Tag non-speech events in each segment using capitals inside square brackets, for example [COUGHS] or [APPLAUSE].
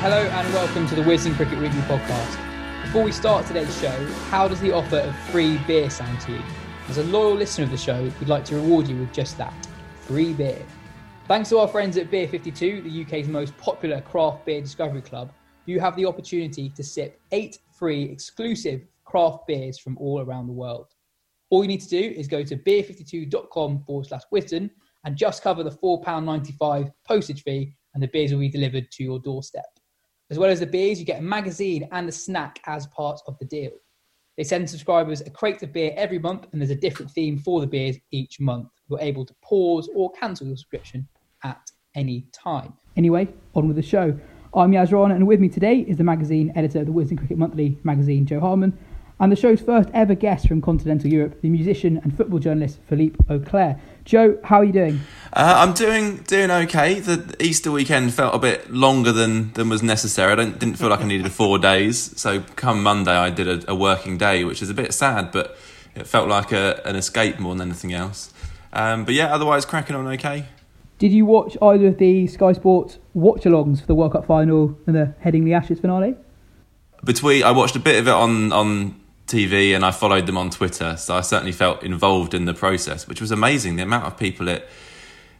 Hello and welcome to the Wisden Cricket Weekly podcast. Before we start today's show, how does the offer of free beer sound to you? As a loyal listener of the show, we'd like to reward you with just that free beer. Thanks to our friends at Beer 52, the UK's most popular craft beer discovery club, you have the opportunity to sip eight free exclusive craft beers from all around the world. All you need to do is go to beer52.com forward slash wisden and just cover the £4.95 postage fee, and the beers will be delivered to your doorstep. As well as the beers, you get a magazine and a snack as part of the deal. They send subscribers a crate of beer every month, and there's a different theme for the beers each month. You're able to pause or cancel your subscription at any time. Anyway, on with the show. I'm Yas Rana, and with me today is the magazine editor of the Wisden Cricket Monthly magazine, Joe Harman, and the show's first ever guest from continental Europe, the musician and football journalist Philippe Auclair. Joe, how are you doing? Uh, I'm doing doing okay. The Easter weekend felt a bit longer than, than was necessary. I don't, didn't feel like I needed four days. So come Monday, I did a, a working day, which is a bit sad, but it felt like a, an escape more than anything else. Um, but yeah, otherwise cracking on okay. Did you watch either of the Sky Sports watch-alongs for the World Cup final and the Headingley Ashes finale? Between I watched a bit of it on on TV and I followed them on Twitter, so I certainly felt involved in the process, which was amazing. The amount of people it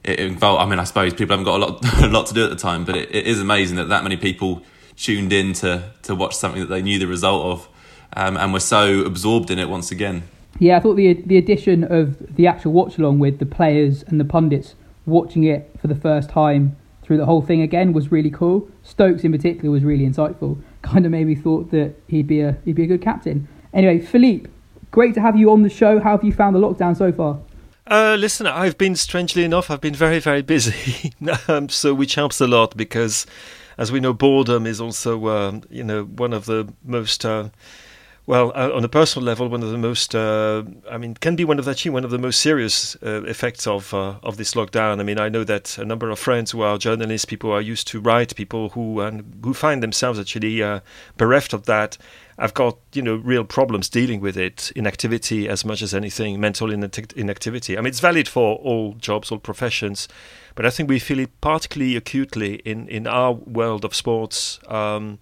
it involved. I mean, I suppose people haven't got a lot [LAUGHS] a lot to do at the time, but it, it is amazing that that many people tuned in to to watch something that they knew the result of, um, and were so absorbed in it once again. Yeah, I thought the the addition of the actual watch along with the players and the pundits watching it for the first time through the whole thing again was really cool. Stokes in particular was really insightful. Kind of made me thought that he'd be a he'd be a good captain. Anyway, Philippe, great to have you on the show. How have you found the lockdown so far? Uh, listen, I've been strangely enough, I've been very, very busy, [LAUGHS] um, so which helps a lot because, as we know, boredom is also, um, you know, one of the most, uh, well, uh, on a personal level, one of the most, uh, I mean, can be one of actually one of the most serious uh, effects of uh, of this lockdown. I mean, I know that a number of friends who are journalists, people who are used to write, people who and who find themselves actually bereft of that I've got you know real problems dealing with it inactivity as much as anything mental inactivity I mean it's valid for all jobs all professions but I think we feel it particularly acutely in in our world of sports um,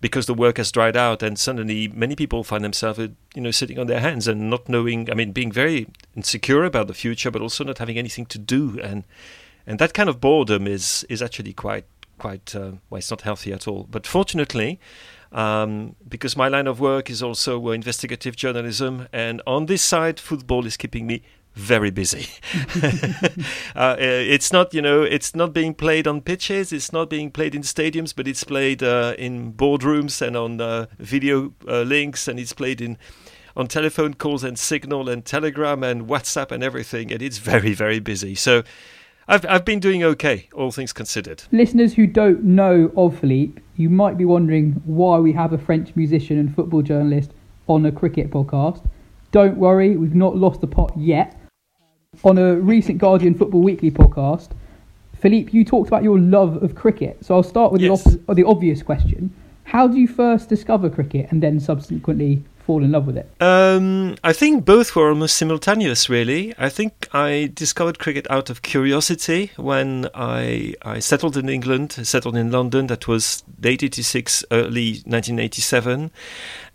because the work has dried out and suddenly many people find themselves you know sitting on their hands and not knowing I mean being very insecure about the future but also not having anything to do. And and that kind of boredom is is actually quite quite uh, well it's not healthy at all. But fortunately um, because my line of work is also uh, investigative journalism, and on this side, football is keeping me very busy. [LAUGHS] uh, it's not, you know, it's not being played on pitches, it's not being played in stadiums, but it's played uh, in boardrooms and on uh, video uh, links, and it's played in on telephone calls and Signal and Telegram and WhatsApp and everything, and it's very, very busy. So I've I've been doing okay, all things considered. Listeners who don't know of Philippe, you might be wondering why we have a French musician and football journalist on a cricket podcast. Don't worry, we've not lost the pot yet. On a recent Guardian Football Weekly podcast, Philippe, you talked about your love of cricket. So I'll start with Yes. the, the obvious question. How do you first discover cricket and then subsequently fall in love with it? Um, I think both were almost simultaneous, really. I think I discovered cricket out of curiosity when I, I settled in England, settled in London. That was late 86, early 1987.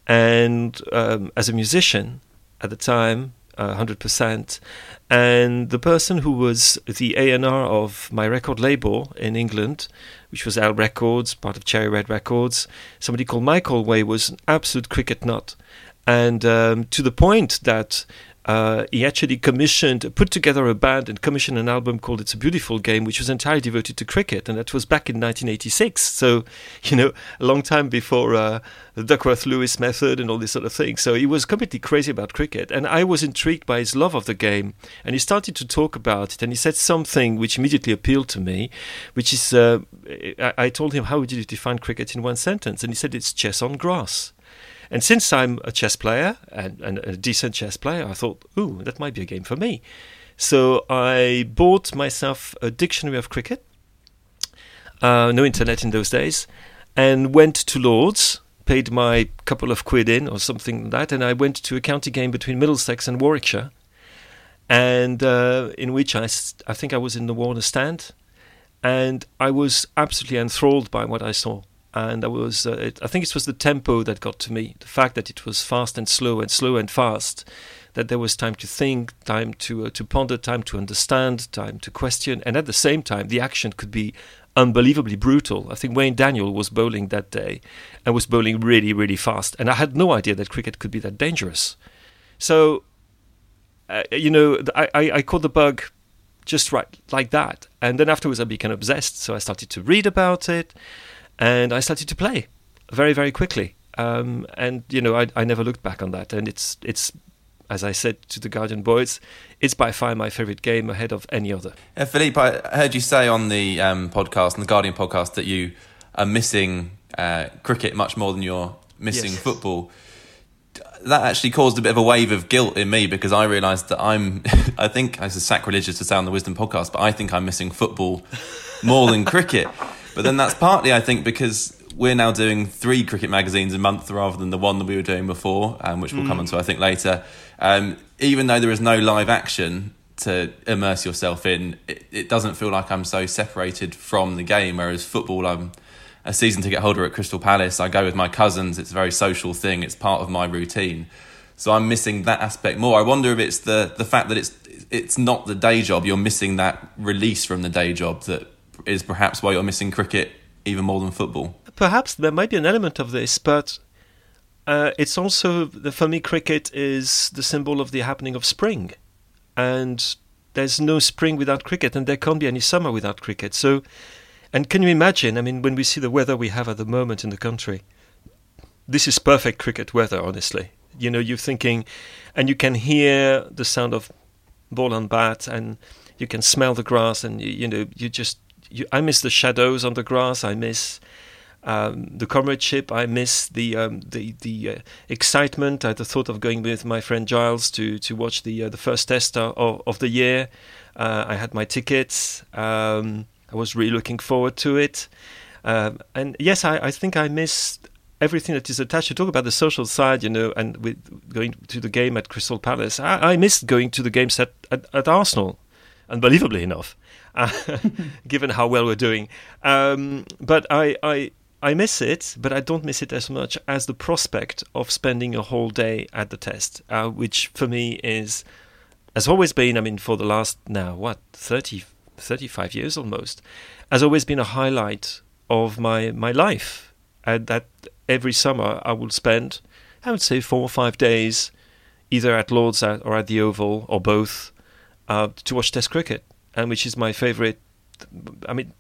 And um, as a musician at the time, 100%. And the person who was the A&R of my record label in England, which was L Records, part of Cherry Red Records, somebody called Mike Alway was an absolute cricket nut and um, to the point that uh, he actually commissioned, put together a band and commissioned an album called "It's a Beautiful Game," which was entirely devoted to cricket, and that was back in 1986. So, [LAUGHS] you know, a long time before uh, the Duckworth-Lewis method and all this sort of thing. So he was completely crazy about cricket, and I was intrigued by his love of the game. And he started to talk about it, and he said something which immediately appealed to me, which is, uh, I, I told him, "How would you define cricket in one sentence?" And he said, "It's chess on grass." And since I'm a chess player and, and a decent chess player, I thought, ooh, that might be a game for me. So I bought myself a dictionary of cricket, uh, no internet in those days, and went to Lords, paid my couple of quid in or something like that, and I went to a county game between Middlesex and Warwickshire, and uh, in which I, I think I was in the Warner stand, and I was absolutely enthralled by what I saw and I was uh, it, I think it was the tempo that got to me. The fact that it was fast and slow and slow and fast that there was time to think time to uh, to ponder time to understand time to question. And at the same time the action could be unbelievably brutal. I think Wayne Daniel was bowling that day and was bowling really really fast. And I had no idea that cricket could be that dangerous. So uh, you know I, I, I caught the bug just right like that. And then afterwards I became obsessed. So I started to read about it and I started to play very very quickly. Um, and you know I, I never looked back on that, and it's it's as I said to the Guardian boys, it's by far my favorite game ahead of any other. Uh, Philippe, I heard you say on the um, podcast, on the Guardian podcast, that you are missing uh, cricket much more than you're missing Yes. football. That actually caused a bit of a wave of guilt in me because I realised that I'm, [LAUGHS] I think, is sacrilegious to say on the Wisden podcast, but I think I'm missing football more than cricket. But then that's partly, I think, because we're now doing three cricket magazines a month rather than the one that we were doing before, um, which we'll come on to, I think, later. Um, even though there is no live action to immerse yourself in, it, it doesn't feel like I'm so separated from the game. Whereas football, I'm a season ticket holder at Crystal Palace. I go with my cousins. It's a very social thing. It's part of my routine. So I'm missing that aspect more. I wonder if it's the the fact that it's it's not the day job. You're missing that release from the day job that is perhaps why you're missing cricket even more than football. Perhaps there might be an element of this, but uh, it's also the, for me cricket is the symbol of the happening of spring, and there's no spring without cricket, and there can't be any summer without cricket. So, and can you imagine? I mean, when we see the weather we have at the moment in the country, this is perfect cricket weather. Honestly, you know, you're thinking, and you can hear the sound of ball and bat, and you can smell the grass, and you, you know, you just. You, I miss the shadows on the grass. I miss um, the comradeship. I miss the um, the the uh, excitement at the thought of going with my friend Giles to to watch the uh, the first test of, of the year. Uh, I had my tickets. Um, I was really looking forward to it. Um, and yes, I, I think I miss everything that is attached. You talk about the social side, you know, and with going to the game at Crystal Palace. I, I missed going to the games at, at, at Arsenal, unbelievably enough, [LAUGHS] given how well we're doing. Um, but I, I, I miss it, but I don't miss it as much as the prospect of spending a whole day at the test, uh, which for me is, has always been, I mean, for the last now, what, 30, 35 years almost, has always been a highlight of my, my life. And that every summer I will spend, I would say, four or five days either at Lords or at the Oval or both uh, to watch Test cricket, and which is my favorite. I mean,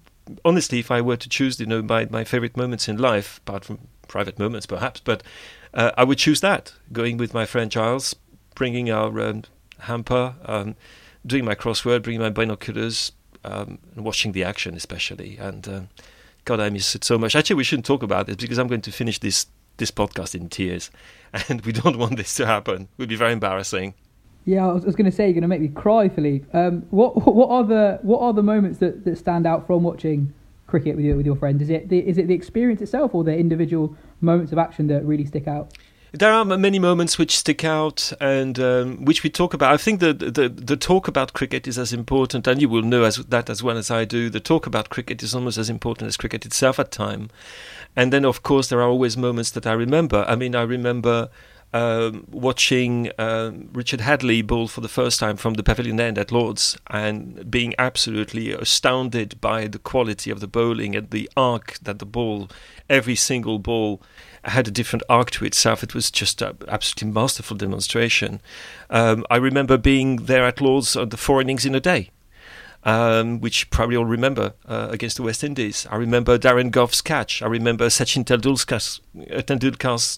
honestly, if I were to choose, you know, my, my favorite moments in life, apart from private moments perhaps, but uh, I would choose that going with my friend Giles, bringing our um, hamper, um, doing my crossword, bringing my binoculars, um, and watching the action especially. And uh, God, I miss it so much. Actually, we shouldn't talk about this because I'm going to finish this this podcast in tears, [LAUGHS] and we don't want this to happen. It would be very embarrassing. Yeah, I was, was going to say you're going to make me cry, Philippe. Um, what what are the what are the moments that, that stand out from watching cricket with your with your friends? Is it the, is it the experience itself or the individual moments of action that really stick out? There are many moments which stick out and um, which we talk about. I think the, the the talk about cricket is as important, and you will know as that as well as I do. The talk about cricket is almost as important as cricket itself at time. And then, of course, there are always moments that I remember. I mean, I remember um, watching uh, Richard Hadlee bowl for the first time from the pavilion end at Lords and being absolutely astounded by the quality of the bowling and the arc that the ball, every single ball, had a different arc to itself. It was just an absolutely masterful demonstration. Um, I remember being there at Lords on the four innings in a day um, which probably all remember uh, against the West Indies. I remember Darren Gough's catch. I remember Sachin Tendulkar's,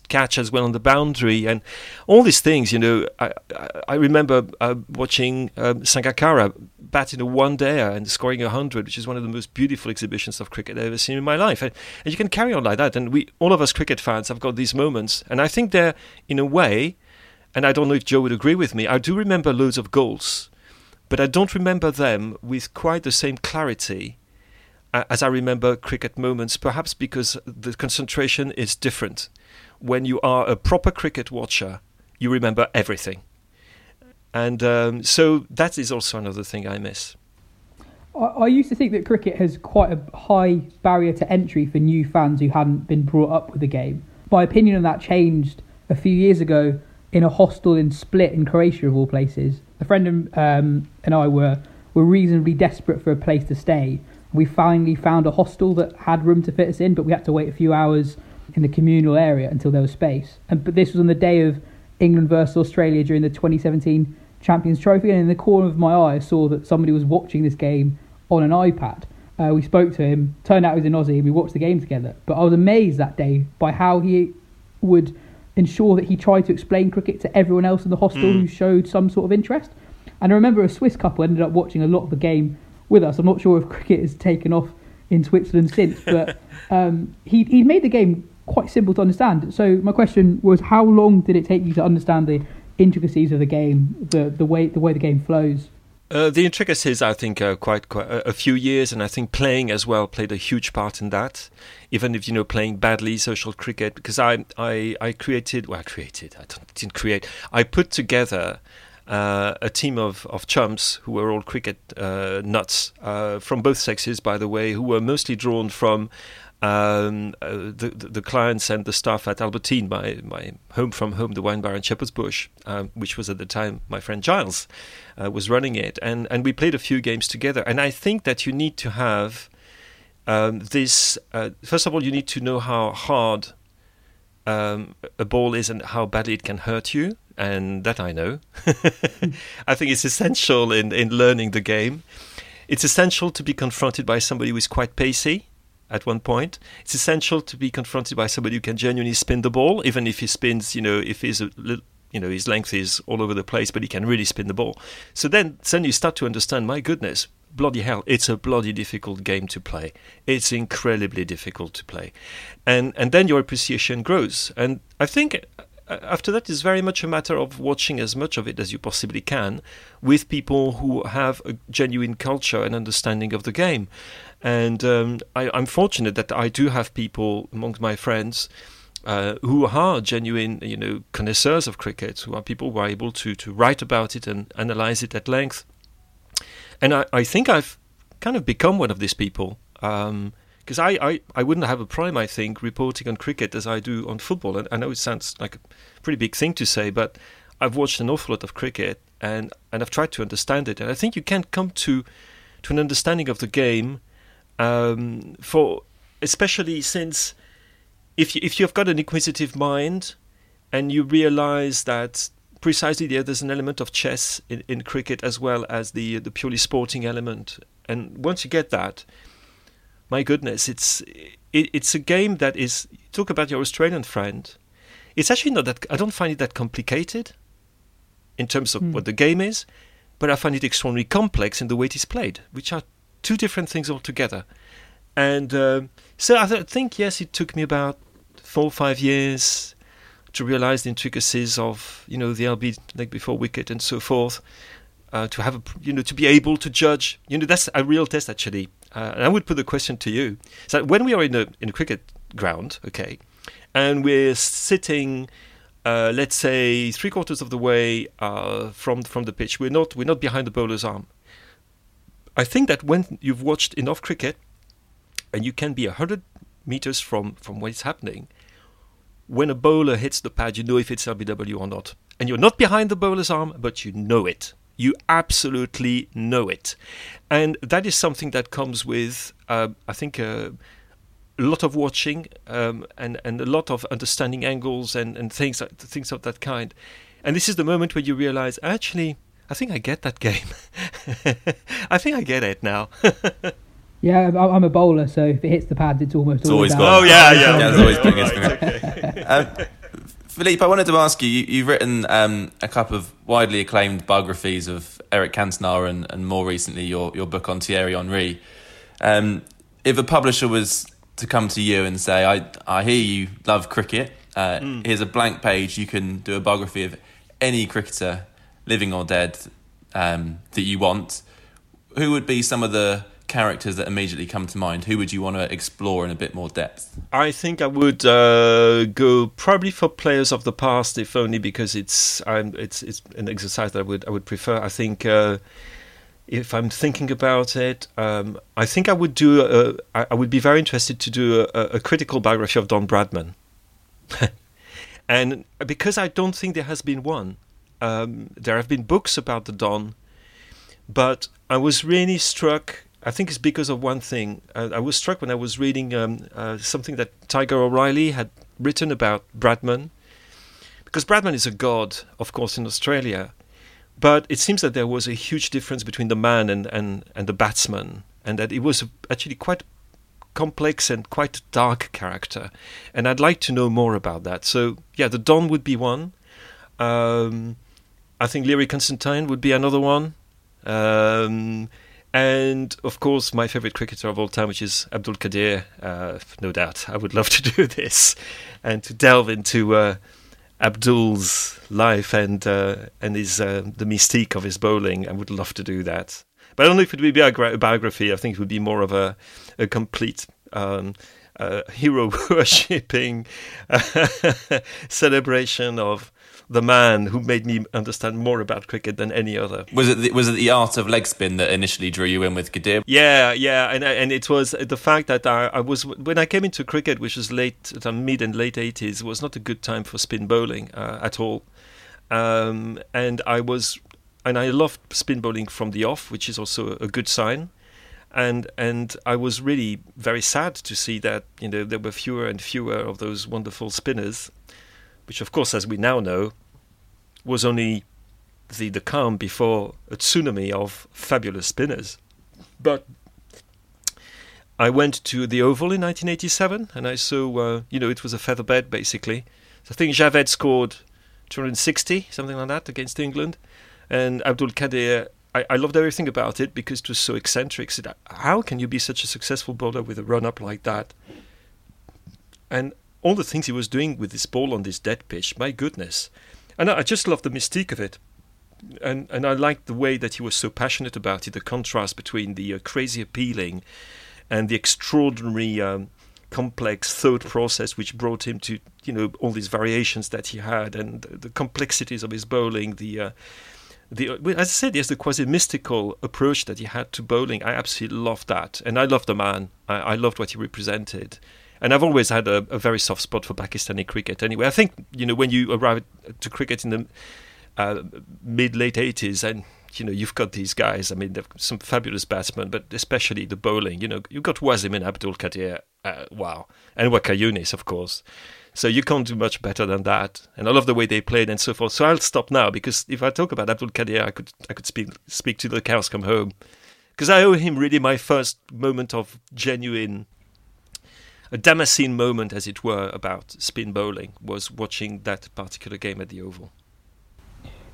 uh, catch as well on the boundary, and all these things. You know, I, I, I remember uh, watching um, Sangakkara bat in a one day and scoring a hundred, which is one of the most beautiful exhibitions of cricket I've ever seen in my life. And, and you can carry on like that. And we, all of us cricket fans, have got these moments, and I think they're in a way. And I don't know if Joe would agree with me. I do remember loads of goals but I don't remember them with quite the same clarity as I remember cricket moments, perhaps because the concentration is different. When you are a proper cricket watcher, you remember everything. And um, so that is also another thing I miss. I used to think that cricket has quite a high barrier to entry for new fans who hadn't been brought up with the game. My opinion on that changed a few years ago in a hostel in Split in Croatia, of all places a friend and, um, and I were were reasonably desperate for a place to stay. We finally found a hostel that had room to fit us in, but we had to wait a few hours in the communal area until there was space. And but this was on the day of England versus Australia during the 2017 Champions Trophy, and in the corner of my eye, I saw that somebody was watching this game on an iPad. Uh, we spoke to him. Turned out he was an Aussie. We watched the game together. But I was amazed that day by how he would ensure that he tried to explain cricket to everyone else in the hostel mm. who showed some sort of interest. And I remember a Swiss couple ended up watching a lot of the game with us. I'm not sure if [LAUGHS] cricket has taken off in Switzerland since, [LAUGHS] but um, he he made the game quite simple to understand. So my question was, how long did it take you to understand the intricacies of the game, the the way the way the game flows? Uh, the intricacies, I think, are quite, quite a, few years, and I think playing as well played a huge part in that. Even if you know playing badly social cricket, because I I, I created, well, I created, I didn't create, I put together uh, a team of, of chums who were all cricket uh, nuts uh, from both sexes, by the way, who were mostly drawn from um, uh, the, the clients and the staff at Albertine, my, my home from home, the wine bar in Shepherd's Bush, um, which was at the time my friend Giles uh, was running it, and and we played a few games together. And I think that you need to have um, this. Uh, first of all, you need to know how hard um, a ball is and how badly it can hurt you, and that I know. [LAUGHS] I think it's essential in in learning the game. It's essential to be confronted by somebody who is quite pacey at one point. It's essential to be confronted by somebody who can genuinely spin the ball, even if he spins, you know, if he's a little, you know, his length is all over the place, but he can really spin the ball. So then, then you start to understand, my goodness, bloody hell, it's a bloody difficult game to play. It's incredibly difficult to play. And, and then your appreciation grows. And I think after that is very much a matter of watching as much of it as you possibly can with people who have a genuine culture and understanding of the game. And um, I, am fortunate that I do have people amongst my friends uh, who are genuine, you know, connoisseurs of cricket, who are people who are able to to write about it and analyze it at length. And I, I think I've kind of become one of these people. Um, because I, I, I wouldn't have a prime, I think, reporting on cricket as I do on football. And I know it sounds like a pretty big thing to say, but I've watched an awful lot of cricket and, and I've tried to understand it. And I think you can come to to an understanding of the game um, for especially since if you, if you've got an inquisitive mind and you realize that precisely there, there's an element of chess in, in cricket as well as the the purely sporting element, and once you get that my goodness, it's it, it's a game that is. Talk about your Australian friend. It's actually not that. I don't find it that complicated in terms of mm. what the game is, but I find it extremely complex in the way it is played, which are two different things altogether. And um, so I th- think yes, it took me about four or five years to realize the intricacies of you know the LB leg before wicket and so forth. Uh, to have a, you know to be able to judge you know that's a real test actually uh, and I would put the question to you. So when we are in a in a cricket ground okay and we're sitting uh, let's say three quarters of the way uh, from from the pitch we're not we're not behind the bowler's arm. I think that when you've watched enough cricket and you can be 100 meters from from what's happening when a bowler hits the pad you know if it's LBW or not. And you're not behind the bowler's arm but you know it you absolutely know it. And that is something that comes with, uh, I think, uh, a lot of watching um, and, and a lot of understanding angles and, and things, things of that kind. And this is the moment where you realize, actually, I think I get that game. [LAUGHS] I think I get it now. [LAUGHS] yeah, I'm a bowler, so if it hits the pads, it's almost it's always, always Oh yeah, [LAUGHS] yeah. yeah it's always been, okay. um, Philippe, I wanted to ask you, you have written um, a couple of widely acclaimed biographies of Eric Cantona and, and more recently your, your book on Thierry Henry. Um, if a publisher was to come to you and say, I, I hear you love cricket, uh, mm. here's a blank page, you can do a biography of any cricketer, living or dead, um, that you want, who would be some of the characters that immediately come to mind? Who would you want to explore in a bit more depth? I think I would uh, go probably for players of the past, if only because it's it's it's an exercise that I would I would prefer. I think. Uh, if I'm thinking about it, um, I think I would do. A, I would be very interested to do a, a critical biography of Don Bradman, [LAUGHS] and because I don't think there has been one. Um, there have been books about the Don, but I was really struck I think it's because of one thing. Uh, I was struck when I was reading um, uh, something that Tiger O'Reilly had written about Bradman, because Bradman is a god, of course, in Australia, but it seems that there was a huge difference between the man and, and, and the batsman, and that it was actually quite complex and quite dark character. And I'd like to know more about that. So, yeah, the Don would be one. Um, I think Learie Constantine would be another one. Um, and of course, my favorite cricketer of all time, which is Abdul Qadir. Uh, no doubt, I would love to [LAUGHS] do this and to delve into uh, Abdul's life and uh, and his uh, the mystique of his bowling. I would love to do that, but I don't know if it would be a biography. I think it would be more of a a complete. Um, uh, hero [LAUGHS] worshipping [LAUGHS] celebration of the man who made me understand more about cricket than any other. Was it the, was it the art of leg spin that initially drew you in with Qadir? Yeah, yeah, and and it was the fact that I, I was when I came into cricket, which was late, the mid and late eighties, was not a good time for spin bowling uh, at all, um, and I was and I loved spin bowling from the off, which is also a good sign and and I was really very sad to see that you know there were fewer and fewer of those wonderful spinners, which of course, as we now know, was only the, the calm before a tsunami of fabulous spinners. But I went to the Oval in 1987 and I saw, uh, you know, it was a feather bed basically. So I think Javed scored 260, something like that, against England. And Abdul Qadir, I, loved everything about it because it was so eccentric. So how can you be such a successful bowler with a run up like that? And all the things he was doing with this ball on this dead pitch, my goodness. And I just love the mystique of it. And and I liked the way that he was so passionate about it, the contrast between the uh, crazy appealing and the extraordinary um, complex thought process which brought him to you know all these variations that he had and the complexities of his bowling the uh, the as I said yes the quasi mystical approach that he had to bowling I absolutely loved that and I loved the man I, I loved what he represented and I've always had a, a, very soft spot for Pakistani cricket. Anyway, I think you know when you arrive to cricket in the uh, mid late eighties, and you know you've got these guys. I mean, they've some fabulous batsmen, but especially the bowling. You know, you've got Wasim and Abdul Qadir. Uh, wow, and Waqar Younis, of course. So you can't do much better than that. And I love the way they played and so forth. So I'll stop now because if I talk about Abdul Qadir, I could I could speak speak to the cows come home because I owe him really my first moment of genuine a Damascene moment, as it were, about spin bowling was watching that particular game at the Oval.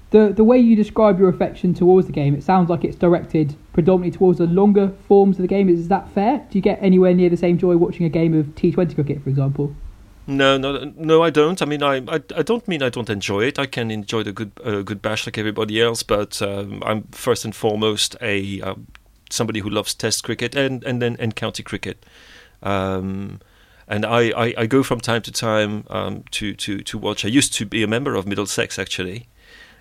the the way you describe your affection towards the game, it sounds like it's directed predominantly towards the longer forms of the game. Is that fair? Do you get anywhere near the same joy watching a game of T20 cricket, for example? No, no, no. I don't. I mean, I, I, I don't mean I don't enjoy it. I can enjoy the good, uh, good bash like everybody else. But um, I'm first and foremost a uh, somebody who loves Test cricket and and then and county cricket. Um, and I, I, I, go from time to time um, to, to, to watch. I used to be a member of Middlesex, actually.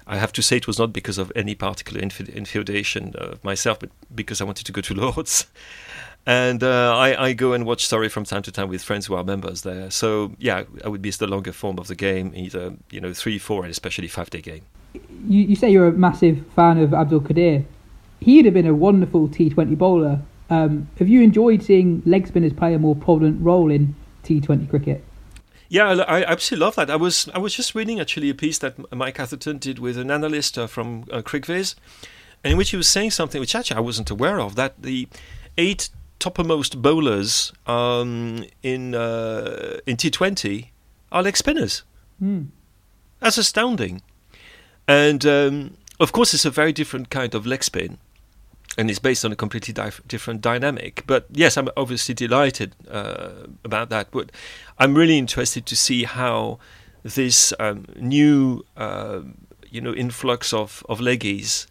I have to say it was not because of any particular infiltration of myself, but because I wanted to go to [LAUGHS] Lords. and uh, I, I, go and watch Surrey from time to time with friends who are members there. So yeah, I would be the longer form of the game, either you know three, four, and especially five day game. You, you say you're a massive fan of Abdul Qadir. He'd have been a wonderful T20 bowler. Um, have you enjoyed seeing leg spinners play a more prominent role in T20 cricket? Yeah, I, absolutely love that. I was I was just reading actually a piece that Mike Atherton did with an analyst uh, from uh, CricViz, in which he was saying something which actually I wasn't aware of that the eight toppermost bowlers um, in uh, in T20 are leg spinners. Mm. That's astounding, and um, of course it's a very different kind of leg spin and it's based on a completely dif- different dynamic. But yes, I'm obviously delighted uh, about that. But I'm really interested to see how this um, new, uh, you know, influx of of leggies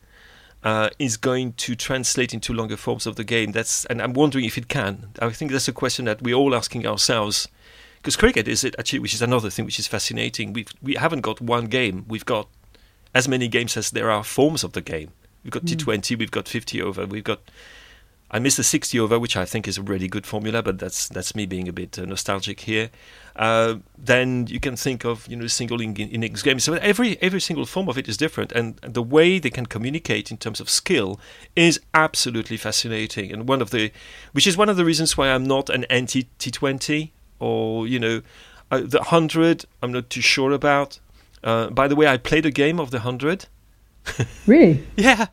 uh, is going to translate into longer forms of the game. That's and I'm wondering if it can. I think that's a question that we're all asking ourselves. Because cricket is it actually, which is another thing which is fascinating. We we haven't got one game. We've got as many games as there are forms of the game. We've got mm. T20, we've got 50 over, we've got. I miss the 60 over, which I think is a really good formula, but that's that's me being a bit uh, nostalgic here. Uh, then you can think of you know single innings games. So every every single form of it is different, and, and the way they can communicate in terms of skill is absolutely fascinating. And one of the, which is one of the reasons why I'm not an anti T20 or you know, uh, the hundred. I'm not too sure about. Uh, by the way, I played a game of the hundred. [LAUGHS] really? yeah.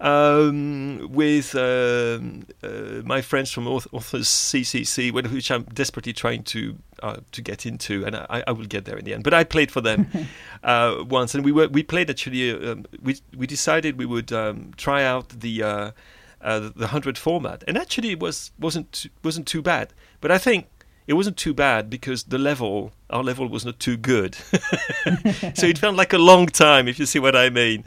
Um, with um, uh, my friends from Authors CCC, which I'm desperately trying to uh, to get into, and I, I, will get there in the end. But I played for them [LAUGHS] uh, once, and we were we played actually. Uh, um, we we decided we would um, try out the uh, uh, the hundred format, and actually it was wasn't wasn't too bad. But I think it wasn't too bad because the level, our level was not too good. [LAUGHS] so it felt like a long time, if you see what I mean.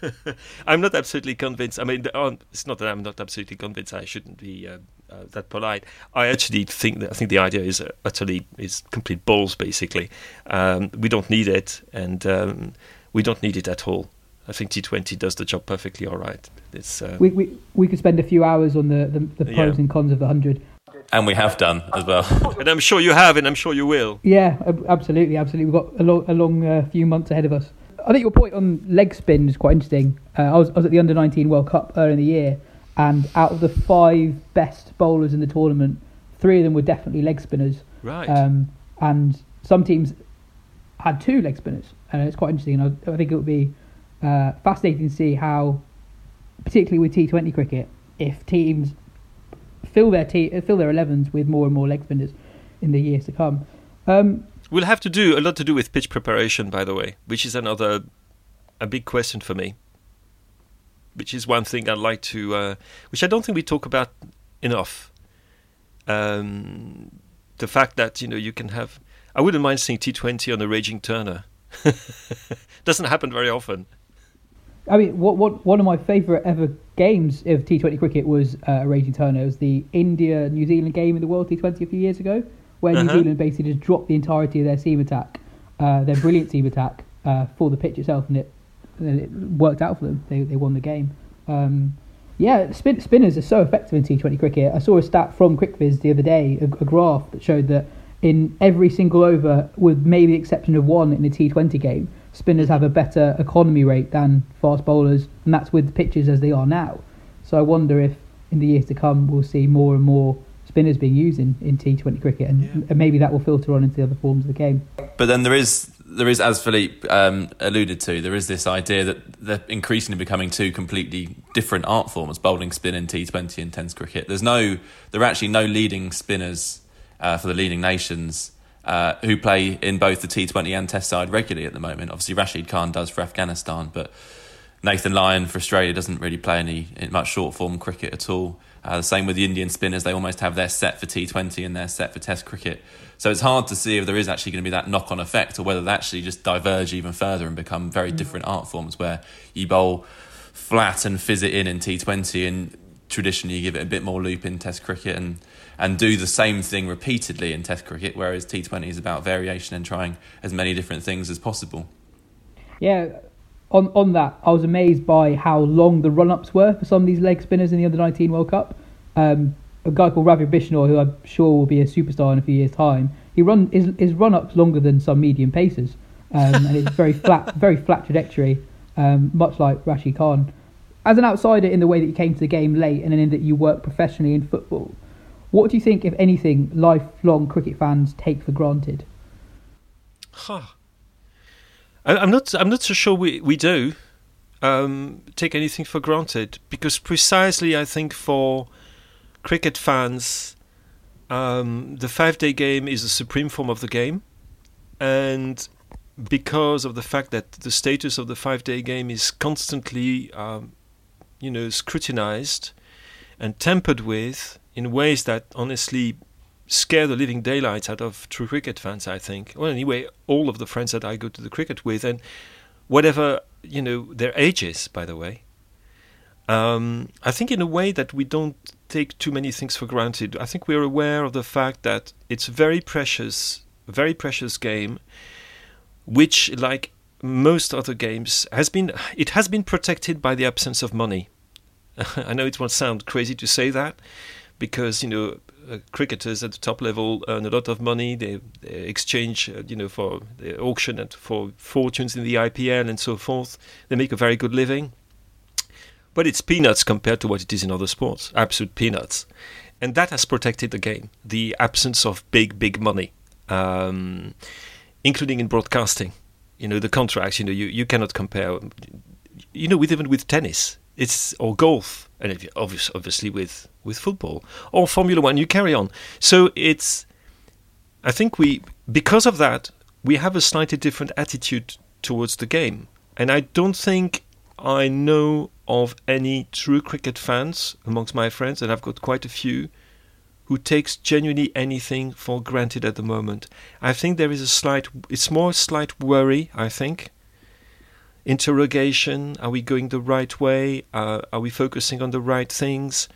[LAUGHS] I'm not absolutely convinced. I mean, it's not that I'm not absolutely convinced. I shouldn't be uh, uh, that polite. I actually think that I think the idea is uh, utterly is complete balls. Basically, um, we don't need it, and um, we don't need it at all. I think T20 does the job perfectly all right. It's, uh, we, we we could spend a few hours on the, the, the pros yeah. and cons of the hundred and we have done as well. [LAUGHS] and I'm sure you have, and I'm sure you will. Yeah, absolutely, absolutely. We've got a, lo- a long uh, few months ahead of us. I think your point on leg spin is quite interesting. Uh, I, was, I was at the Under 19 World Cup earlier in the year, and out of the five best bowlers in the tournament, three of them were definitely leg spinners. Right. Um, and some teams had two leg spinners, and it's quite interesting. And I, I think it would be uh, fascinating to see how, particularly with T20 cricket, if teams fill their te- fill their 11s with more and more leg spinners in the years to come. Um, we'll have to do a lot to do with pitch preparation, by the way, which is another a big question for me. Which is one thing I'd like to, uh, which I don't think we talk about enough. Um, the fact that you know you can have, I wouldn't mind seeing T20 on a raging Turner. [LAUGHS] Doesn't happen very often. I mean, what, what one of my favourite ever games of T20 cricket was uh, a Raging Turner. It was the India New Zealand game in the World T20 a few years ago, where uh-huh. New Zealand basically just dropped the entirety of their seam attack, uh, their brilliant seam attack, uh, for the pitch itself, and it, and it worked out for them. They they won the game. Um, yeah, spin, spinners are so effective in T20 cricket. I saw a stat from CricViz the other day, a, a graph that showed that in every single over, with maybe the exception of one in a T20 game, spinners have a better economy rate than fast bowlers, and that's with the pitches as they are now. So I wonder if in the years to come we'll see more and more spinners being used in, in T20 cricket, and, yeah. and maybe that will filter on into the other forms of the game. But then there is there is, as Philippe um, alluded to, there is this idea that they're increasingly becoming two completely different art forms: bowling, spin, in T20 and Test cricket. There's no, there are actually no leading spinners uh, for the leading nations uh, who play in both the T20 and Test side regularly at the moment. Obviously, Rashid Khan does for Afghanistan, but Nathan Lyon for Australia doesn't really play any much short form cricket at all. Uh, the same with the Indian spinners; they almost have their set for T20 and their set for Test cricket. So it's hard to see if there is actually going to be that knock on effect, or whether they actually just diverge even further and become very mm. different art forms, where you bowl flat and fizz it in in T20, and traditionally you give it a bit more loop in Test cricket, and and do the same thing repeatedly in Test cricket, whereas T20 is about variation and trying as many different things as possible. Yeah, on on that, I was amazed by how long the run ups were for some of these leg spinners in the Under 19 World Cup. Um, a guy called Ravi Bishnoi, who I'm sure will be a superstar in a few years' time, he run his, his run ups longer than some medium pacers, um, and it's very flat, [LAUGHS] very flat trajectory, um, much like Rashid Khan. As an outsider, in the way that you came to the game late, and in that you work professionally in football, what do you think, if anything, lifelong cricket fans take for granted? Huh. I, am not. I'm not so sure we we do um, take anything for granted because precisely I think for cricket fans, um, the five-day game is a supreme form of the game, and because of the fact that the status of the five-day game is constantly, um, you know, scrutinized and tampered with in ways that honestly scare the living daylights out of true cricket fans, I think. Well, anyway, all of the friends that I go to the cricket with, and whatever, you know, their ages, by the way. Um, I think in a way that we don't take too many things for granted. I think we're aware of the fact that it's a very precious, very precious game, which, like most other games, has been it has been protected by the absence of money. [LAUGHS] I know it won't sound crazy to say that, because you know uh, cricketers at the top level earn a lot of money. They, they exchange, uh, you know, for the auction and for fortunes in the IPL and so forth. They make a very good living, but it's peanuts compared to what it is in other sports. Absolute peanuts, and that has protected the game. The absence of big, big money, um, including in broadcasting. You know, the contracts. You know, you, you cannot compare. You know, with even with tennis, it's or golf, and obviously, obviously with with football or Formula One. You carry on. So it's, I think we because of that we have a slightly different attitude towards the game, and I don't think I know of any true cricket fans amongst my friends, and I've got quite a few who takes genuinely anything for granted at the moment. I think there is a slight, it's more a slight worry, I think, interrogation are we going the right way uh, are we focusing on the right things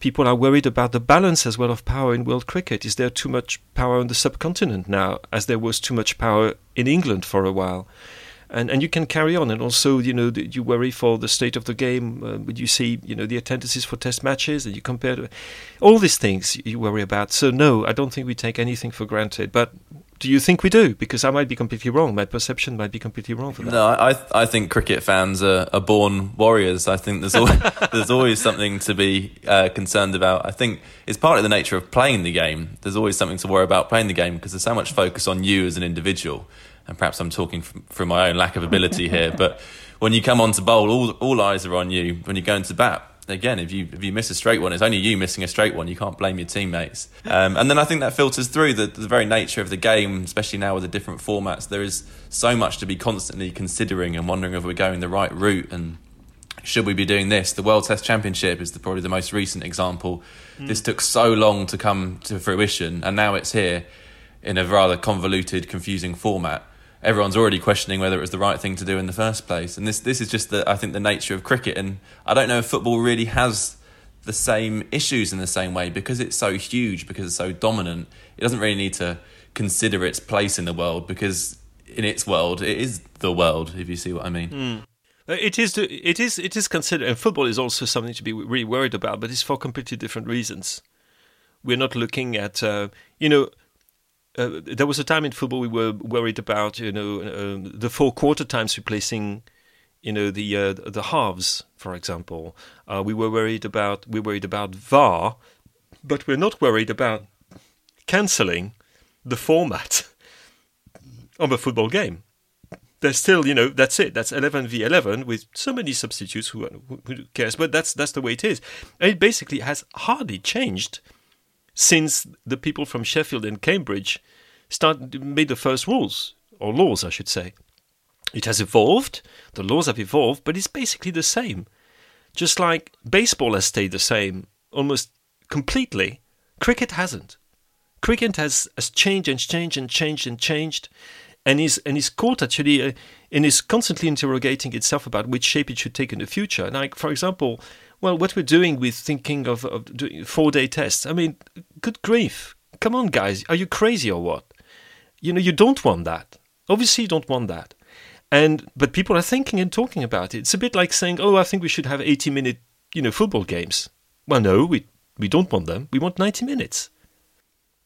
people are worried about the balance as well of power in world cricket is there too much power on the subcontinent now as there was too much power in england for a while and and you can carry on. And also, you know, you worry for the state of the game. Uh, you see, you know, the attendances for test matches, and you compare to all these things you worry about. So no, I don't think we take anything for granted. But do you think we do? Because I might be completely wrong. My perception might be completely wrong for that. No, I I think cricket fans are, are born warriors. I think there's always, [LAUGHS] there's always something to be uh, concerned about. I think it's part of the nature of playing the game. There's always something to worry about playing the game because there's so much focus on you as an individual and perhaps I'm talking from, from my own lack of ability here, but when you come on to bowl, all, all eyes are on you. When you go into bat, again, if you if you miss a straight one, it's only you missing a straight one. You can't blame your teammates. Um, and then I think that filters through the, the very nature of the game, especially now with the different formats. There is so much to be constantly considering and wondering if we're going the right route and should we be doing this? The World Test Championship is the, probably the most recent example. Mm. This took so long to come to fruition, and now it's here in a rather convoluted, confusing format everyone's already questioning whether it was the right thing to do in the first place. And this this is just the I think the nature of cricket. And I don't know if football really has the same issues in the same way because it's so huge, because it's so dominant. It doesn't really need to consider its place in the world because in its world it is the world. If you see what I mean. Mm. It is. It is. It is considered. And football is also something to be really worried about, but it's for completely different reasons. We're not looking at, uh, you know, uh, there was a time in football we were worried about you know uh, the four quarter times replacing you know the uh, the halves for example. Uh, we were worried about we worried about VAR but we're not worried about cancelling the format of a football game. There's still you know that's it. That's 11 v 11 with so many substitutes who, who cares? But that's that's the way it is. And it basically has hardly changed since the people from Sheffield and Cambridge start made the first rules or laws, I should say. It has evolved. The laws have evolved, but it's basically the same. Just like baseball has stayed the same almost completely, cricket hasn't. Cricket has, has changed and changed and changed and changed, and is and is caught actually uh, and is constantly interrogating itself about which shape it should take in the future. Like for example, well, what we're doing with thinking of, of doing four-day tests. I mean, good grief! Come on, guys, are you crazy or what? You know, you don't want that. Obviously, you don't want that. And but people are thinking and talking about it. It's a bit like saying, "Oh, I think we should have 80-minute, you know, football games." Well, no, we we don't want them. We want 90 minutes.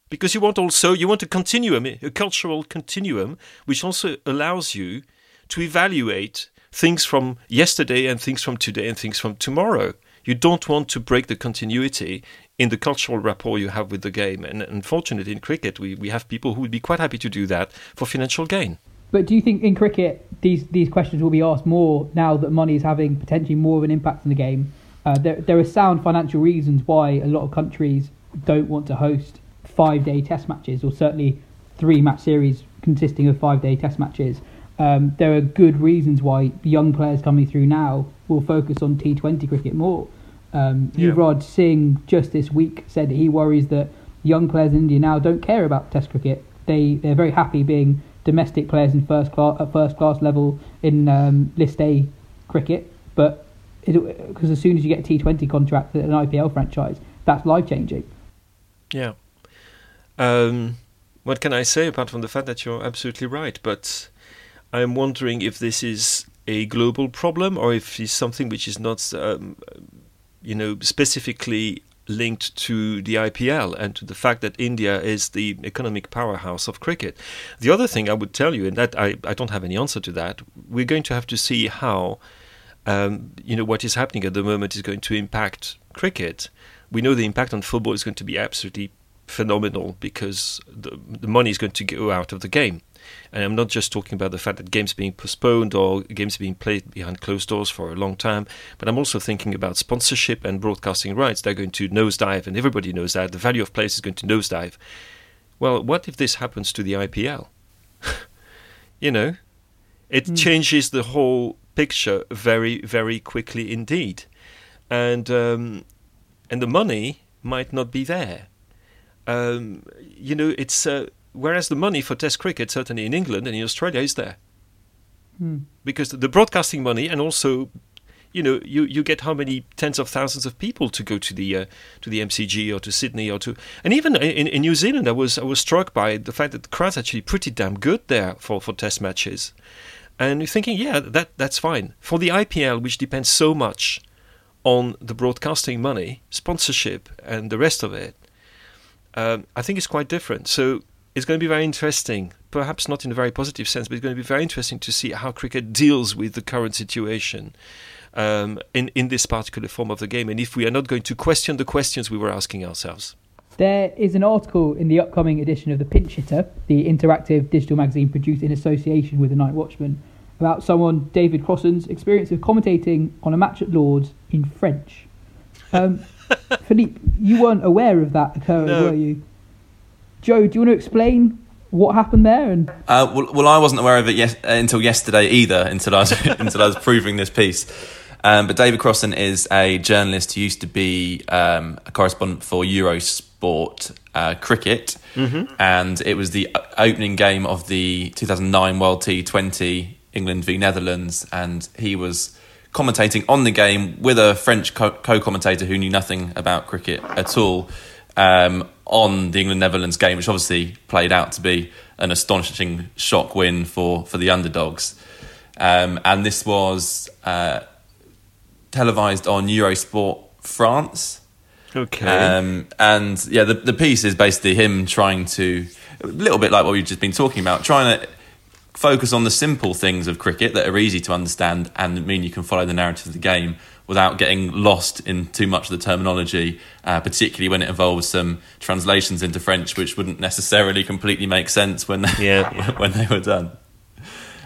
Because you want also you want a continuum, a cultural continuum, which also allows you to evaluate things from yesterday and things from today and things from tomorrow. You don't want to break the continuity in the cultural rapport you have with the game. And unfortunately, in cricket, we, we have people who would be quite happy to do that for financial gain. But do you think in cricket these these questions will be asked more now that money is having potentially more of an impact on the game? Uh, there there are sound financial reasons why a lot of countries don't want to host five day test matches, or certainly three match series consisting of five day test matches. Um, there are good reasons why young players coming through now will focus on T20 cricket more. Um, Yeah. Yuvraj Singh just this week said he worries that young players in India now don't care about Test cricket. They they're very happy being domestic players in first class at first class level in um, List A cricket, but because as soon as you get a T20 contract at an IPL franchise, that's life changing. Yeah. Um, what can I say apart from the fact that you're absolutely right? But I'm wondering if this is a global problem or if it's something which is not, um, you know, specifically linked to the IPL and to the fact that India is the economic powerhouse of cricket. The other thing I would tell you, and that I, I don't have any answer to that, we're going to have to see how, um, you know, what is happening at the moment is going to impact cricket. We know the impact on football is going to be absolutely phenomenal because the, the money is going to go out of the game. And I'm not just talking about the fact that games being postponed or games being played behind closed doors for a long time, but I'm also thinking about sponsorship and broadcasting rights. They're going to nosedive, and everybody knows that. The value of players is going to nosedive. Well, what if this happens to the IPL? [LAUGHS] you know, it changes the whole picture very, very quickly indeed. And, um, and the money might not be there. Um, you know, it's. Uh, whereas the money for Test cricket, certainly in England and in Australia, is there. Because the broadcasting money and also, you know, you, you get how many tens of thousands of people to go to the uh, to the MCG or to Sydney or to and even in, in New Zealand, I was I was struck by the fact that the crowd's actually pretty damn good there for, for Test matches, and you're thinking, yeah, that that's fine for the IPL, which depends so much on the broadcasting money, sponsorship, and the rest of it um, I think it's quite different. So it's going to be very interesting, perhaps not in a very positive sense, but it's going to be very interesting to see how cricket deals with the current situation um, in, in this particular form of the game, and if we are not going to question the questions we were asking ourselves. There is an article in the upcoming edition of The Pinch Hitter, the interactive digital magazine produced in association with the Night Watchman, about someone, David Crossan's, experience of commentating on a match at Lords in French. Um, [LAUGHS] Philippe, you weren't aware of that occurring, No. were you? Joe, do you want to explain what happened there? And Uh, well, well, I wasn't aware of it yes, uh, until yesterday either, until I was [LAUGHS] until I was proving this piece. Um, but David Crossan is a journalist who used to be um, a correspondent for Eurosport uh, cricket, and it was the opening game of the 2009 World T20 England v Netherlands, and he was commentating on the game with a French co- co-commentator who knew nothing about cricket at all um, on the England Netherlands game, which obviously played out to be an astonishing shock win for for the underdogs. Um, and this was uh, televised on Eurosport France. Okay. Um, and yeah, the, the piece is basically him trying to, a little bit like what we've just been talking about, trying to focus on the simple things of cricket that are easy to understand and mean you can follow the narrative of the game without getting lost in too much of the terminology, uh, particularly when it involves some translations into French, which wouldn't necessarily completely make sense when [LAUGHS] they, Yeah. when they were done.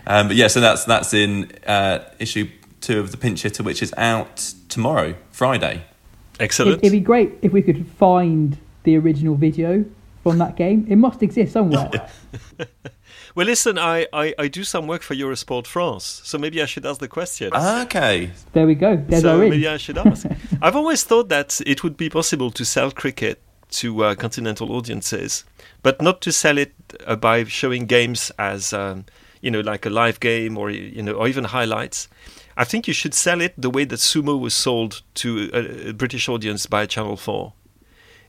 Um, but yeah, so that's that's in uh, issue two of the Pinch Hitter, which is out tomorrow, Friday. Excellent. it, it'd be great if we could find the original video from from that game. It must exist somewhere. [LAUGHS] Well, listen, I, I, I do some work for Eurosport France, so maybe I should ask the question. Okay. there we go. There's so maybe I should ask. [LAUGHS] I've always thought that it would be possible to sell cricket to uh, continental audiences, but not to sell it uh, by showing games as um, you know, like a live game or you know, or even highlights. I think you should sell it the way that sumo was sold to a, a British audience by Channel Four.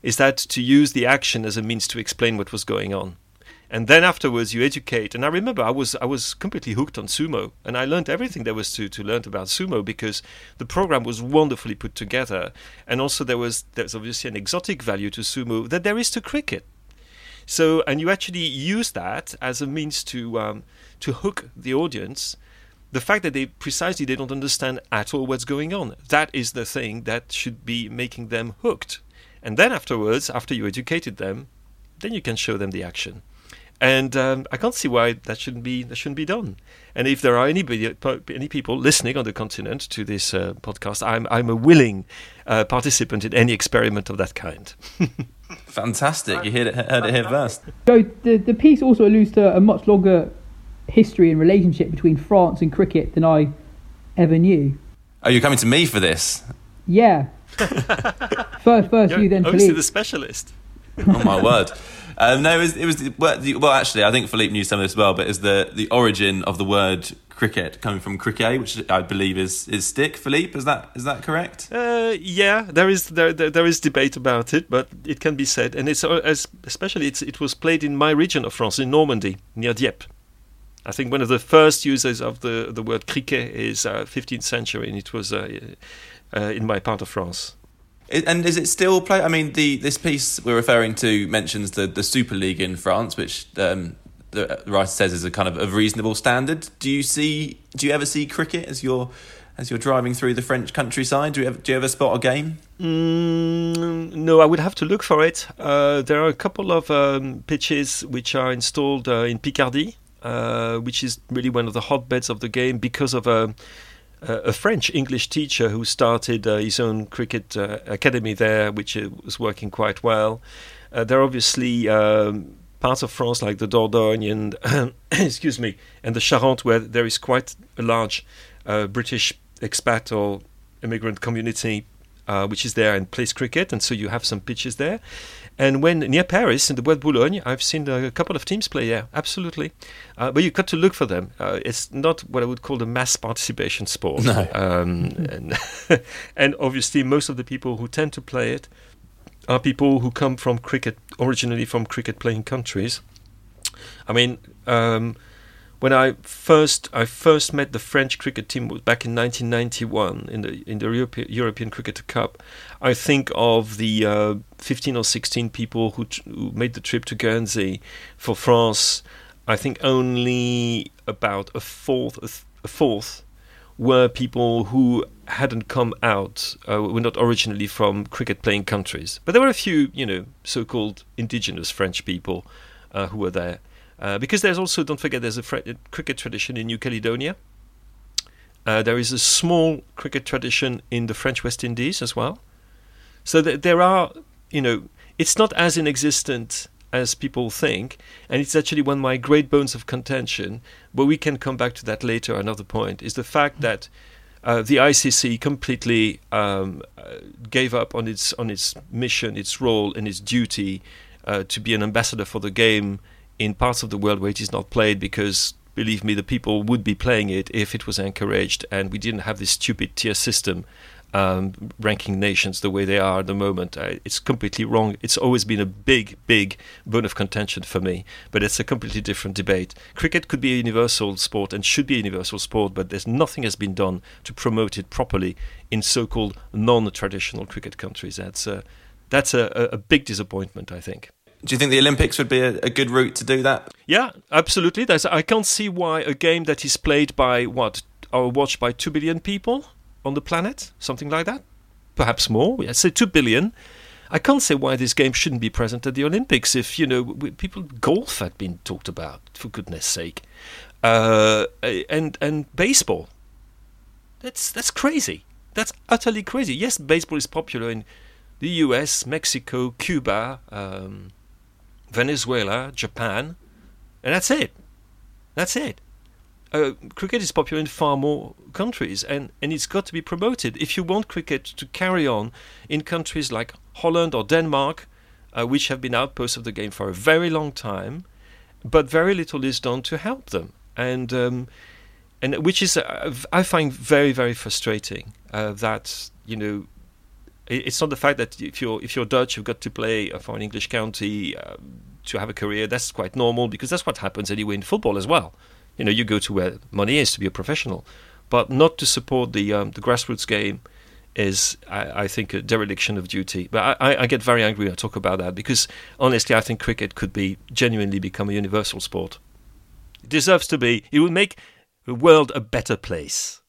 Is that to use the action as a means to explain what was going on? And then afterwards you educate. And i remember i was i was completely hooked on sumo. And i learned everything there was to, to learn about sumo because the program was wonderfully put together. And also there was there's obviously an exotic value to sumo that there is to cricket. So and you actually use that as a means to um, to hook the audience. The fact that they precisely they don't understand at all what's going on. That is the thing that should be making them hooked. And then afterwards after you educated them then you can show them the action and um, I can't see why that shouldn't be that shouldn't be done. And if there are anybody, any people listening on the continent to this uh, podcast, I'm I'm a willing uh, participant in any experiment of that kind. [LAUGHS] Fantastic. You heard it, heard it here first. So the the piece also alludes to a much longer history and relationship between France and cricket than I ever knew. Oh, you're coming to me for this? Yeah. [LAUGHS] first, first You're you, then obviously Philippe. the specialist. Oh my word. Um, no, it was, it was well, actually, I think Philippe knew some of this well, but it's the, the origin of the word cricket coming from cricket, which I believe is, is stick. Philippe, is that is that correct? Uh, yeah, there is there, there there is debate about it, but it can be said, and it's uh, especially it's, it was played in my region of France, in Normandy, near Dieppe. I think one of the first users of the the word cricket is uh, 15th century, and it was uh, uh, in my part of France. And is it still play? I mean, the this piece we're referring to mentions the, the Super League in France, which um, the writer says is a kind of a reasonable standard. Do you see? Do you ever see cricket as you're as you're driving through the French countryside? Do you ever, do you ever spot a game? Mm, no, I would have to look for it. Uh, there are a couple of um, pitches which are installed uh, in Picardy, uh, which is really one of the hotbeds of the game because of a, a French English teacher who started uh, his own cricket uh, academy there, which uh, was working quite well. There are obviously um, parts of France like the Dordogne and [COUGHS] excuse me, and the Charente where there is quite a large British expat or immigrant community which is there and plays cricket, and so you have some pitches there. And when near Paris in the Bois de Boulogne, I've seen a couple of teams play there. Absolutely, uh, but you've got to look for them. Uh, it's not what I would call a mass participation sport. No. Um, and, [LAUGHS] and obviously, most of the people who tend to play it are people who come from cricket, originally from cricket playing countries. I mean, um, when I first I first met the French cricket team back in 1991 in the in the Europe, European Cricket Cup. I think of the uh, 15 or 16 people who, who made the trip to Guernsey for France. I think only about a fourth a, th- a fourth were people who hadn't come out, uh, were not originally from cricket playing countries. But there were a few, you know, so called indigenous French people uh, who were there. Uh, because there's also, don't forget, there's a fr- cricket tradition in New Caledonia. Uh, there is a small cricket tradition in the French West Indies as well. So th- there are, you know, it's not as inexistent as people think, and it's actually one of my great bones of contention. But we can come back to that later. Another point is the fact that uh, the ICC completely um, uh, gave up on its on its mission, its role, and its duty uh, to be an ambassador for the game in parts of the world where it is not played because believe me the people would be playing it if it was encouraged. And we didn't have this stupid tier system um, ranking nations the way they are at the moment. Uh, it's completely wrong. It's always been a big big bone of contention for me. But it's a completely different debate. Cricket could be a universal sport and should be a universal sport but there's nothing has been done to promote it properly in so-called non-traditional cricket countries. That's a, that's a a big disappointment i think Do you think the Olympics would be a, a good route to do that? Yeah, absolutely. I can't see why a game that is played by what or watched by two billion people on the planet, something like that, perhaps more. Yeah, say two billion. I can't say why this game shouldn't be present at the Olympics. If you know, people golf had been talked about for goodness sake, uh, and and baseball. That's that's crazy. That's utterly crazy. Yes, baseball is popular in the U.S., Mexico, Cuba. Um, Venezuela, Japan, and that's it. That's it. Uh, cricket is popular in far more countries, and, and it's got to be promoted. If you want cricket to carry on in countries like Holland or Denmark, uh, which have been outposts of the game for a very long time, but very little is done to help them, and um, and which is uh, I find very very frustrating. Uh, that you know, it's not the fact that if you're if you're Dutch, you've got to play for an English county uh, to have a career. That's quite normal because that's what happens anyway in football as well. You know, you go to where money is to be a professional, but not to support the um, the grassroots game is, I, I, think, a dereliction of duty. But I, I, get very angry when I talk about that because, honestly, I think cricket could be genuinely become a universal sport. It deserves to be. It would make the world a better place.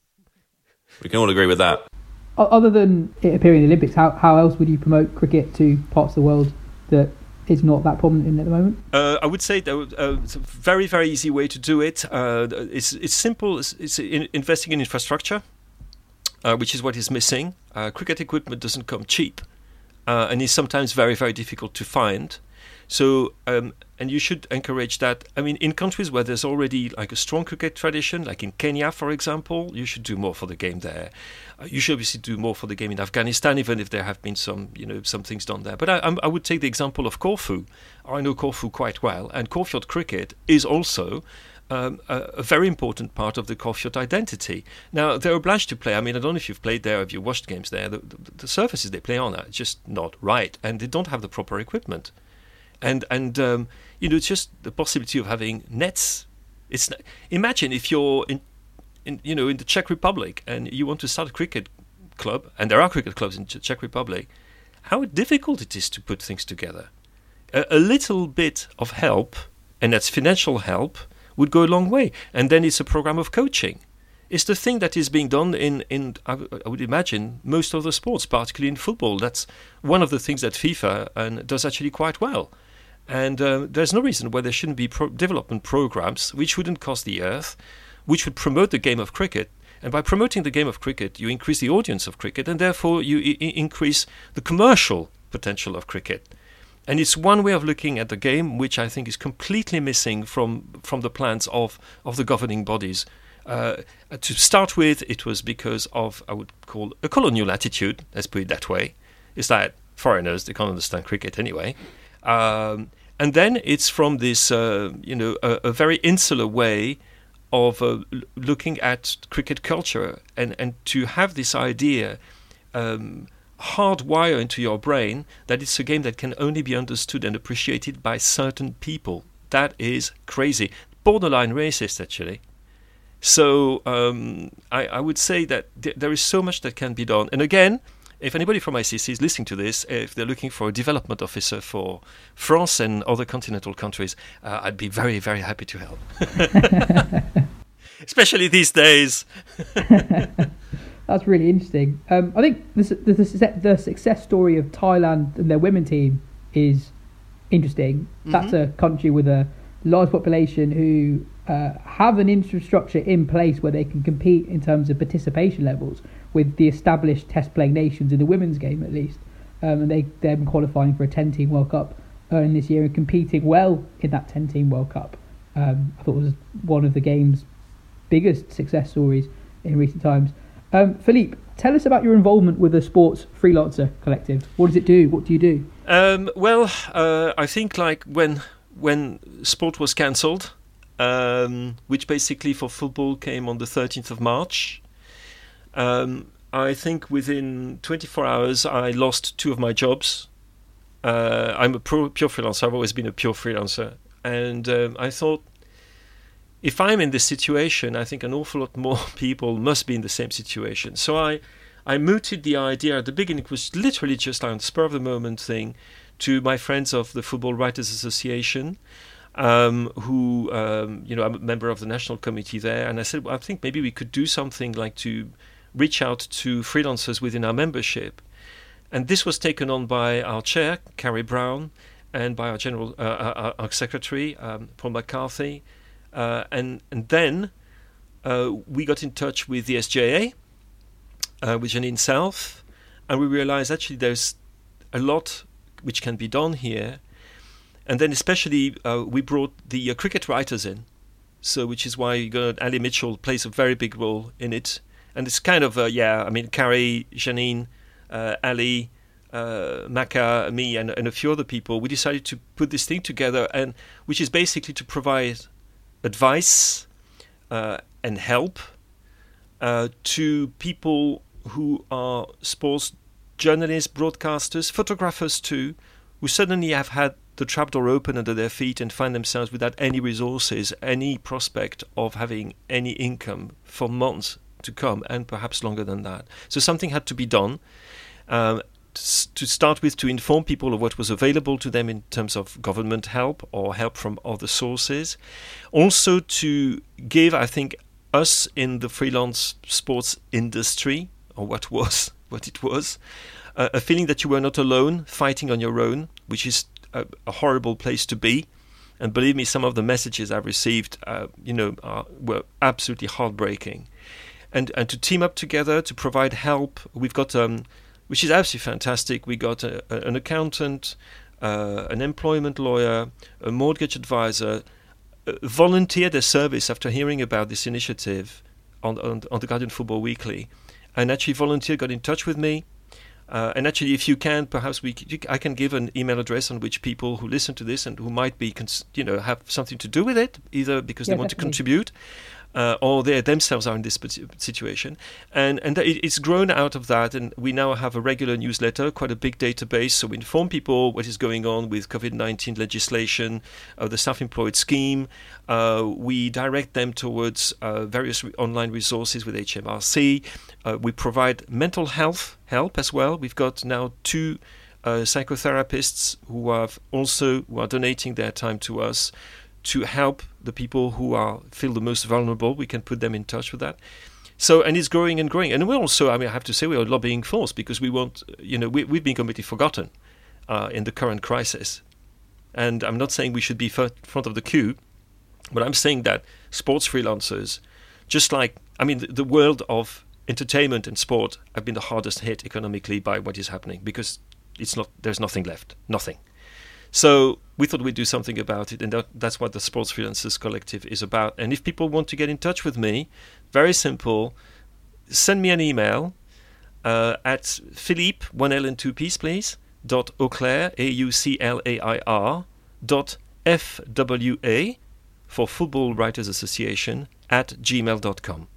We can all agree with that. Other than it appearing in the Olympics, how, how else would you promote cricket to parts of the world that is not that prominent in at the moment? Uh, I would say that uh, it's a very very easy way to do it. Uh, it's it's simple. It's, it's in investing in infrastructure, uh, which is what is missing. Uh, cricket equipment doesn't come cheap, uh, and is sometimes very very difficult to find. So, um, and you should encourage that. I mean, in countries where there's already like a strong cricket tradition, like in Kenya, for example, you should do more for the game there. Uh, you should obviously do more for the game in Afghanistan, even if there have been some, you know, some things done there. But I, I would take the example of Corfu. I know Corfu quite well, and Corfiot cricket is also um, a, a, very important part of the Corfiot identity. Now, they're obliged to play. I mean, I don't know if you've played there, if you've watched games there. The, the, the surfaces they play on are just not right, and they don't have the proper equipment and and um, you know, it's just the possibility of having nets. It's imagine if you're in, in you know in the Czech Republic and you want to start a cricket club, and there are cricket clubs in the Czech Republic. How difficult it is to put things together. A, a little bit of help, and that's financial help, would go a long way. And then it's a program of coaching. It's the thing that is being done in, in I, w- I would imagine, most of the sports, particularly in football. That's one of the things that FIFA and does actually quite well. And uh, there's no reason why there shouldn't be pro- development programs which wouldn't cost the earth, which would promote the game of cricket. And by promoting the game of cricket, you increase the audience of cricket, and therefore you I- increase the commercial potential of cricket. And it's one way of looking at the game which I think is completely missing from, from the plans of, of the governing bodies. Uh, to start with, it was because of, I would call, a colonial attitude, let's put it that way. It's that foreigners, they can't understand cricket anyway. Um, and then it's from this, uh, you know, a, a, very insular way of uh, looking at cricket culture and, and to have this idea um, hardwire into your brain that it's a game that can only be understood and appreciated by certain people. That is crazy. Borderline racist, actually. So um, I, I, would say that th- there is so much that can be done. And again, if anybody from ICC is listening to this, if they're looking for a development officer for France and other continental countries, uh, I'd be very, very happy to help. [LAUGHS] Especially these days. [LAUGHS] That's really interesting. Um, I think the, the, the, success story of Thailand and their women team is interesting. Mm-hmm. That's a country with a large population who uh, have an infrastructure in place where they can compete in terms of participation levels with the established test playing nations in the women's game at least. Um, and they, been qualifying for a 10 team World Cup early this year and competing well in that 10 team World Cup. Um, I thought was one of the game's biggest success stories in recent times. Um, Philippe, tell us about your involvement with the Sports Freelancer Collective. What does it do? What do you do? Um, well, uh, I think like when when sport was cancelled, um, which basically for football came on the 13th of March, um, I think within 24 hours, I lost two of my jobs. Uh, I'm a pro, pure freelancer. I've always been a pure freelancer. And um, I thought, if I'm in this situation, I think an awful lot more [LAUGHS] people must be in the same situation. So I, I mooted the idea at the beginning, it was literally just like a spur of the moment thing, to my friends of the Football Writers Association. Um, who, um, you know, I'm a member of the national committee there, and I said, well, I think maybe we could do something like to reach out to freelancers within our membership. And this was taken on by our chair, Carrie Brown, and by our general, uh, uh our, our, secretary, um, Paul McCarthy. Uh, and, and then uh, we got in touch with the SJA, uh, with Janine Self, and we realized actually there's a lot which can be done here. and then especially uh, we brought the uh, cricket writers in, so which is why you got Ali Mitchell plays a very big role in it, and it's kind of uh, yeah, I mean Carrie, Janine, uh, Ali, uh, Maka, me, and, and a few other people. We decided to put this thing together, and which is basically to provide advice uh, and help uh, to people who are sports journalists, broadcasters, photographers too, who suddenly have had the trapdoor open under their feet and find themselves without any resources, any prospect of having any income for months to come, and perhaps longer than that. So something had to be done. Um, to start with, to inform people of what was available to them in terms of government help or help from other sources. Also, to give, I think, us in the freelance sports industry, or what was [LAUGHS] what it was, uh, a feeling that you were not alone, fighting on your own, which is a, a, horrible place to be. And believe me, some of the messages I've received, uh, you know, are, were absolutely heartbreaking. And and to team up together to provide help, we've got um, which is absolutely fantastic. We got a, a, an accountant, uh, an employment lawyer, a mortgage advisor, uh, volunteered their service after hearing about this initiative on, on, on the Guardian Football Weekly, and actually volunteered, got in touch with me. Uh, and actually, if you can, perhaps we I can give an email address on which people who listen to this and who might be, you know, have something to do with it, either because yeah, they want definitely. to contribute, uh, or they themselves are in this situation. And, and it's grown out of that. And we now have a regular newsletter, quite a big database. So we inform people what is going on with COVID 19 legislation, uh, the self employed scheme. Uh, we direct them towards uh, various re- online resources with HMRC. Uh, we provide mental health help as well. We've got now two. Uh, psychotherapists who have also who are donating their time to us to help the people who are feel the most vulnerable. We can put them in touch with that. So and it's growing and growing. And we're also, I mean, I have to say, we are a lobbying force because we want, you know, we, have been completely forgotten uh, in the current crisis. And I'm not saying we should be front of the queue, but I'm saying that sports freelancers, just like, I mean, the, the world of entertainment and sport have been the hardest hit economically by what is happening because it's not there's nothing left, nothing. So we thought we'd do something about it, and that, that's what the Sports Freelancers Collective is about. And if people want to get in touch with me, very simple, send me an email uh, at Philippe, one L and two P's, please, dot Auclair, A U C L A I R, dot F W A for Football Writers Association at gmail.com.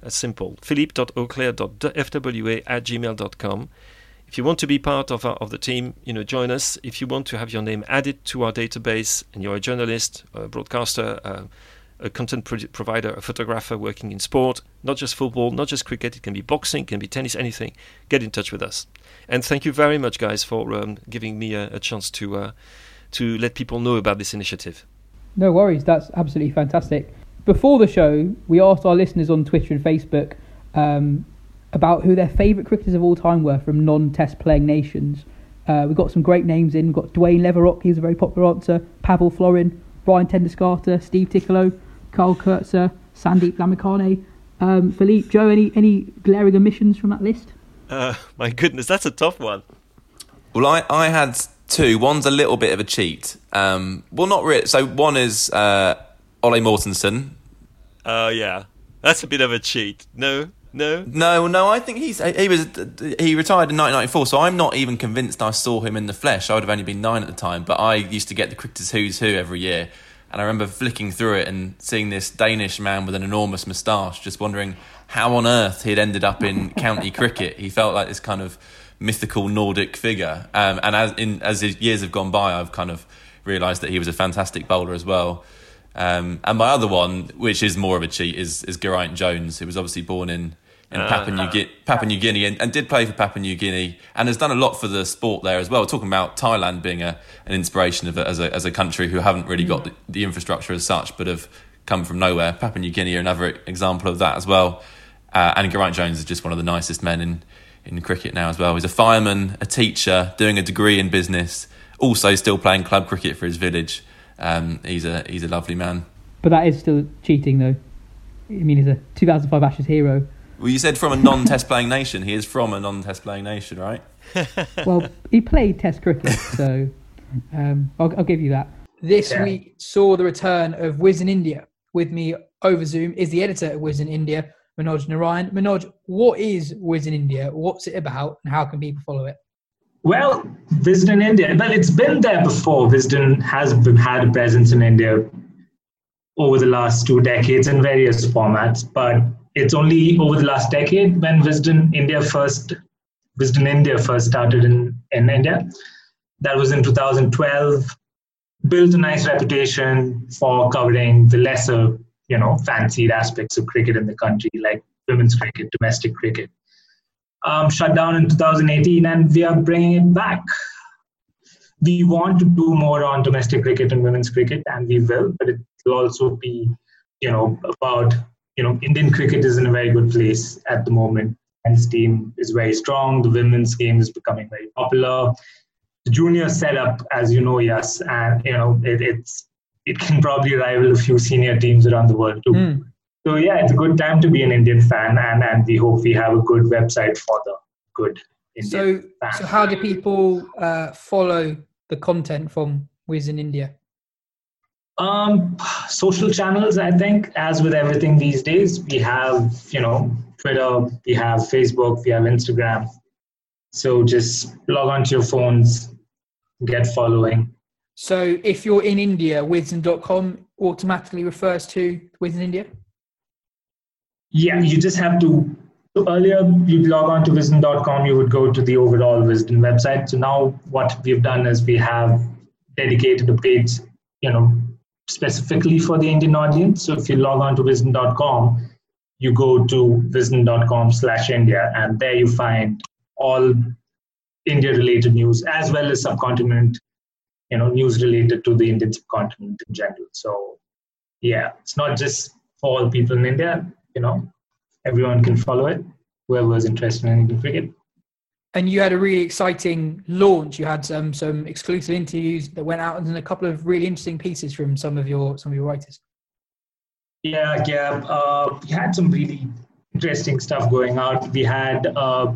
That's simple. Philippe.auclair.fwa at gmail.com if you want to be part of, of the team, you know, join us. If you want to have your name added to our database and you're a journalist, a broadcaster, uh, a content pro- provider, a photographer working in sport, not just football, not just cricket, it can be boxing, can be tennis, anything, get in touch with us. And thank you very much, guys, for um, giving me a, a chance to, uh, to let people know about this initiative. No worries, that's absolutely fantastic. Before the show, we asked our listeners on Twitter and Facebook um, about who their favourite cricketers of all time were from non-Test playing nations. Uh, we've got some great names in. We've got Dwayne Leverock, he's a very popular answer. Pavel Florin, Brian ten Doeschate, Steve Tikolo, Kyle Coetzer, Sandeep Lamichhane. Um, Philippe, Joe, any any glaring omissions from that list? Uh, my goodness, that's a tough one. Well, I, I had two. One's a little bit of a cheat. Um, well, not really. So one is uh, Ole Mortensen. Oh, uh, yeah. That's a bit of a cheat. No? No, no, no. I think he's he was he retired in 1994, so I'm not even convinced I saw him in the flesh. I would have only been nine at the time, but I used to get the Cricketers Who's Who every year, and I remember flicking through it and seeing this Danish man with an enormous moustache, just wondering how on earth he'd ended up in [LAUGHS] county cricket. He felt like this kind of mythical Nordic figure, um, and as in as years have gone by, I've kind of realised that he was a fantastic bowler as well. Um, and my other one, which is more of a cheat, is is Geraint Jones, who was obviously born in in uh, Papua, New, Gu- Papua New Guinea and, and, did play for Papua New Guinea and has done a lot for the sport there as well. We're talking about Thailand being a, an inspiration of a, as a as a country who haven't really got the, the, infrastructure as such, but have come from nowhere. Papua New Guinea are another example of that as well. Uh, and Geraint Jones is just one of the nicest men in in cricket now as well. He's a fireman, a teacher, doing a degree in business, also still playing club cricket for his village. Um, he's a he's a lovely man. But that is still cheating, though. I mean, he's a 2005 Ashes hero. Well, you said from a non-test playing nation. He is from a non-test playing nation, right? [LAUGHS] well, he played Test cricket, so Um, I'll, I'll give you that. This Yeah. week saw the return of Wisden India. With me over Zoom is the editor of Wisden India, Manoj Narayan. Manoj, what is Wisden India? What's it about, and how can people follow it? Well, Wisden India. Well, it's been there before. Wisden has had a presence in India over the last two decades in various formats, but it's only over the last decade when Wisden India first, Wisden India first started in, in India. That was in 2012. Built a nice reputation for covering the lesser, you know, fancied aspects of cricket in the country, like women's cricket, domestic cricket um, shut down in 2018 and we are bringing it back. We want to do more on domestic cricket and women's cricket and we will, but it will also be, you know, about, you know, Indian cricket is in a very good place at the moment. Men's team is very strong. The women's game is becoming very popular. The junior setup, as you know, yes, and you know, it, it's it can probably rival a few senior teams around the world too. Mm. So yeah, it's a good time to be an Indian fan, and, and we hope we have a good website for the good Indian So, fan. so how do people uh, follow the content from Wisden India? Um, social channels, I think, as with everything these days, we have you know Twitter, we have Facebook, we have Instagram. So just log onto your phones, get following. So, if you're in India, Wisden.com automatically refers to Wisden India. Yeah, you just have to. So earlier, you'd log on to wisden.com, you would go to the overall Wisden website. So now, what we've done is we have dedicated a page, you know, specifically for the Indian audience. So if you log on to wisden.com, you go to wisden.com slash India, and there you find all India related news as well as subcontinent, you know, news related to the Indian subcontinent in general. So yeah, it's not just for all people in India, you know, everyone can follow it, whoever is interested in Indian cricket. And you had a really exciting launch. You had some some exclusive interviews that went out, and a couple of really interesting pieces from some of your some of your writers. Yeah, yeah. Uh, we had some really interesting stuff going out. We had, uh,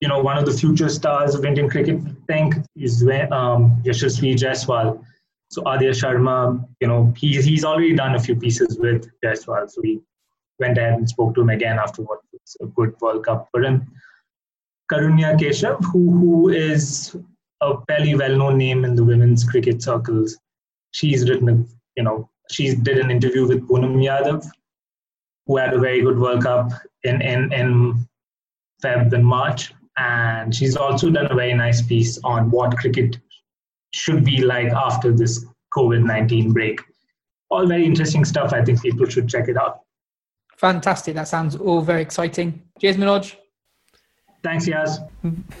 you know, one of the future stars of Indian cricket, I think, is um, Yashasvi Jaiswal. So Adya Sharma, you know, he, he's already done a few pieces with Jaiswal. So we went ahead and spoke to him again after what was a good World Cup for him. Karunya Keshav, who, who is a fairly well-known name in the women's cricket circles. She's written, a, you know, she did an interview with Poonam Yadav, who had a very good World Cup in, in, in Feb and March. And she's also done a very nice piece on what cricket should be like after this COVID 19 break. All very interesting stuff. I think people should check it out. Fantastic. That sounds all very exciting. Cheers, Manoj. Thanks, Yas.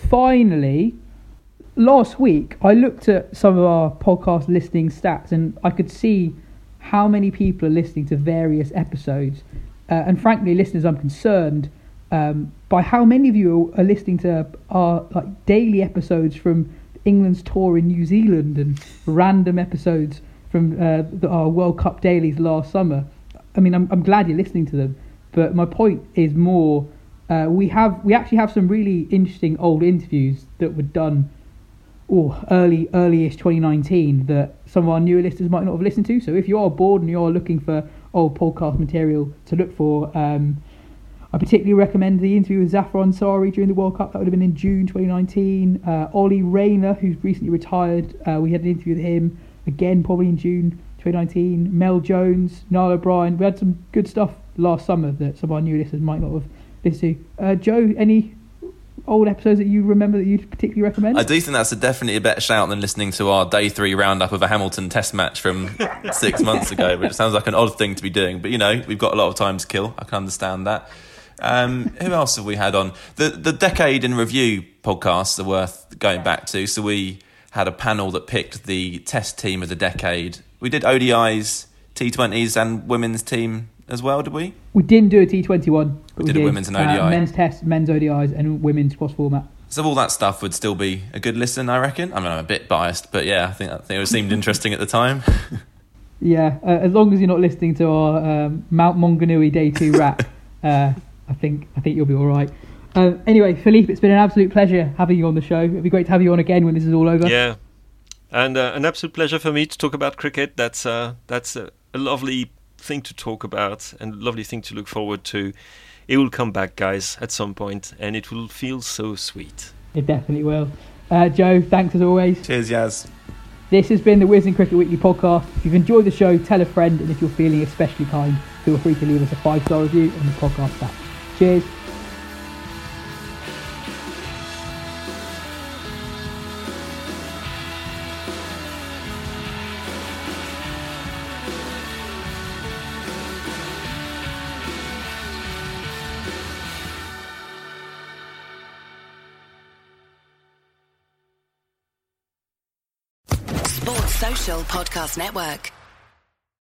Finally, last week I looked at some of our podcast listening stats and I could see how many people are listening to various episodes. Uh, and frankly, listeners, I'm concerned um, by how many of you are listening to our like daily episodes from England's tour in New Zealand and random episodes from uh, the, our World Cup dailies last summer. I mean, I'm, I'm glad you're listening to them, but my point is more. Uh, we have we actually have some really interesting old interviews that were done or early early-ish 2019 that some of our newer listeners might not have listened to. So if you are bored and you are looking for old podcast material to look for, um, I particularly recommend the interview with Zafar Ansari during the World Cup. That would have been in June 2019. Uh, Ollie Rayner, who's recently retired, uh, we had an interview with him again, probably in June 2019. Mel Jones, Niall O'Brien. We had some good stuff last summer that some of our new listeners might not have listened to. Uh, Joe, any old episodes that you remember that you'd particularly recommend? I do think that's a definitely a better shout than listening to our day three roundup of a Hamilton Test match from [LAUGHS] six months ago, which sounds like an odd thing to be doing. But you know, we've got a lot of time to kill. I can understand that. Um, who else have we had on the the decade in review podcasts are worth going back to. So we had a panel that picked the Test team of the decade. We did ODIs, T20s, and women's team as well. Did we? We didn't do a T20 one, but We we, did a women's and ODI. Uh, men's test, men's ODIs, and women's cross format. So all that stuff would still be a good listen, I reckon. I mean, I'm a bit biased, but yeah, I think I think it seemed interesting at the time. [LAUGHS] Yeah, uh, as long as you're not listening to our um, Mount Maunganui Day Two wrap, [LAUGHS] uh, I think I think you'll be all right. Um, anyway, Philippe, it's been an absolute pleasure having you on the show. It'd be great to have you on again when this is all over. Yeah. and uh, an absolute pleasure for me to talk about cricket. That's uh, that's a, a lovely thing to talk about and a lovely thing to look forward to. It will come back, guys, at some point, and it will feel so sweet. It definitely will. Uh, Joe, thanks as always. Cheers, Yas. This has been the Wisden Cricket Weekly podcast. If you've enjoyed the show, tell a friend, and if you're feeling especially kind, feel free to leave us a five star review on the podcast app. Cheers. Network.